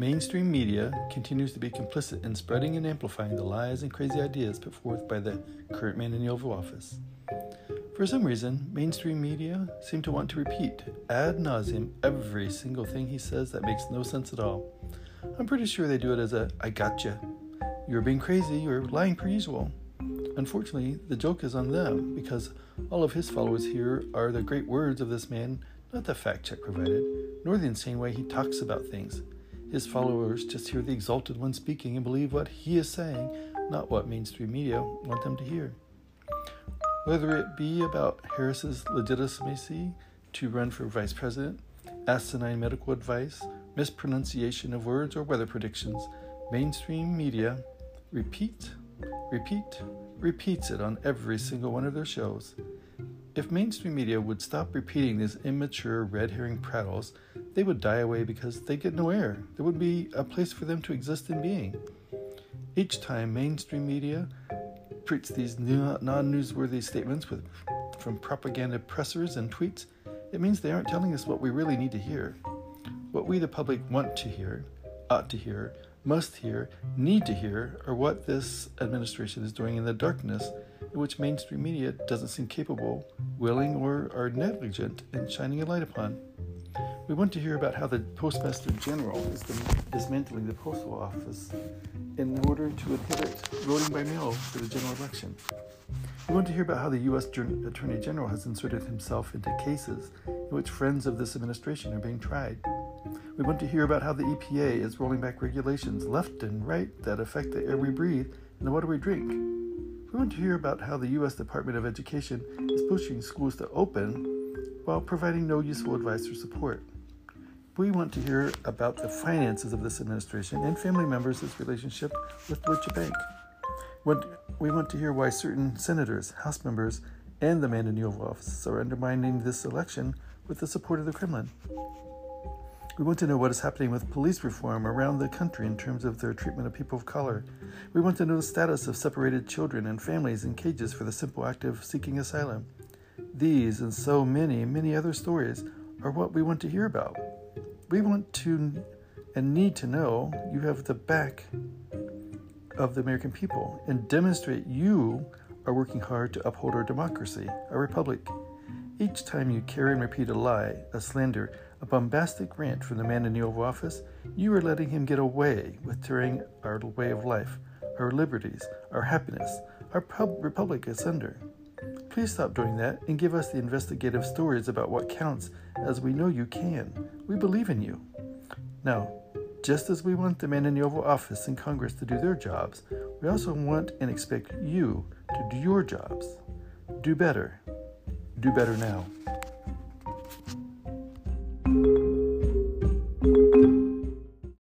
Mainstream media continues to be complicit in spreading and amplifying the lies and crazy ideas put forth by the current man in the Oval Office. For some reason, mainstream media seem to want to repeat ad nauseum every single thing he says that makes no sense at all. I'm pretty sure they do it as a I gotcha. You're being crazy, you're lying per usual. Unfortunately, the joke is on them because all of his followers here are the great words of this man, not the fact check provided, nor the insane way he talks about things. His followers just hear the exalted one speaking and believe what he is saying, not what mainstream media want them to hear. Whether it be about Harris's legitimacy to run for vice president, asinine medical advice, mispronunciation of words, or weather predictions, mainstream media repeat, repeat, repeats it on every single one of their shows. If mainstream media would stop repeating these immature red herring prattles, they would die away because they get no air. There would be a place for them to exist in being. Each time mainstream media preach these non newsworthy statements with, from propaganda pressers and tweets, it means they aren't telling us what we really need to hear. What we, the public, want to hear, ought to hear, must hear, need to hear, are what this administration is doing in the darkness in which mainstream media doesn't seem capable, willing, or are negligent in shining a light upon. We want to hear about how the Postmaster General is dismantling the Postal Office in order to inhibit voting by mail for the general election. We want to hear about how the U.S. Attorney General has inserted himself into cases in which friends of this administration are being tried. We want to hear about how the EPA is rolling back regulations left and right that affect the air we breathe and the water we drink. We want to hear about how the U.S. Department of Education is pushing schools to open while providing no useful advice or support. We want to hear about the finances of this administration and family members' relationship with Deutsche Bank. We want to hear why certain senators, House members, and the man in the Oval Office are undermining this election with the support of the Kremlin. We want to know what is happening with police reform around the country in terms of their treatment of people of color. We want to know the status of separated children and families in cages for the simple act of seeking asylum. These and so many, many other stories are what we want to hear about. We want to and need to know you have the back of the American people and demonstrate you are working hard to uphold our democracy, our republic. Each time you carry and repeat a lie, a slander, a bombastic rant from the man in the Oval Office, you are letting him get away with tearing our way of life, our liberties, our happiness, our pub- republic asunder. Please stop doing that and give us the investigative stories about what counts, as we know you can. We believe in you. Now, just as we want the men in the Oval Office and Congress to do their jobs, we also want and expect you to do your jobs. Do better. Do better now.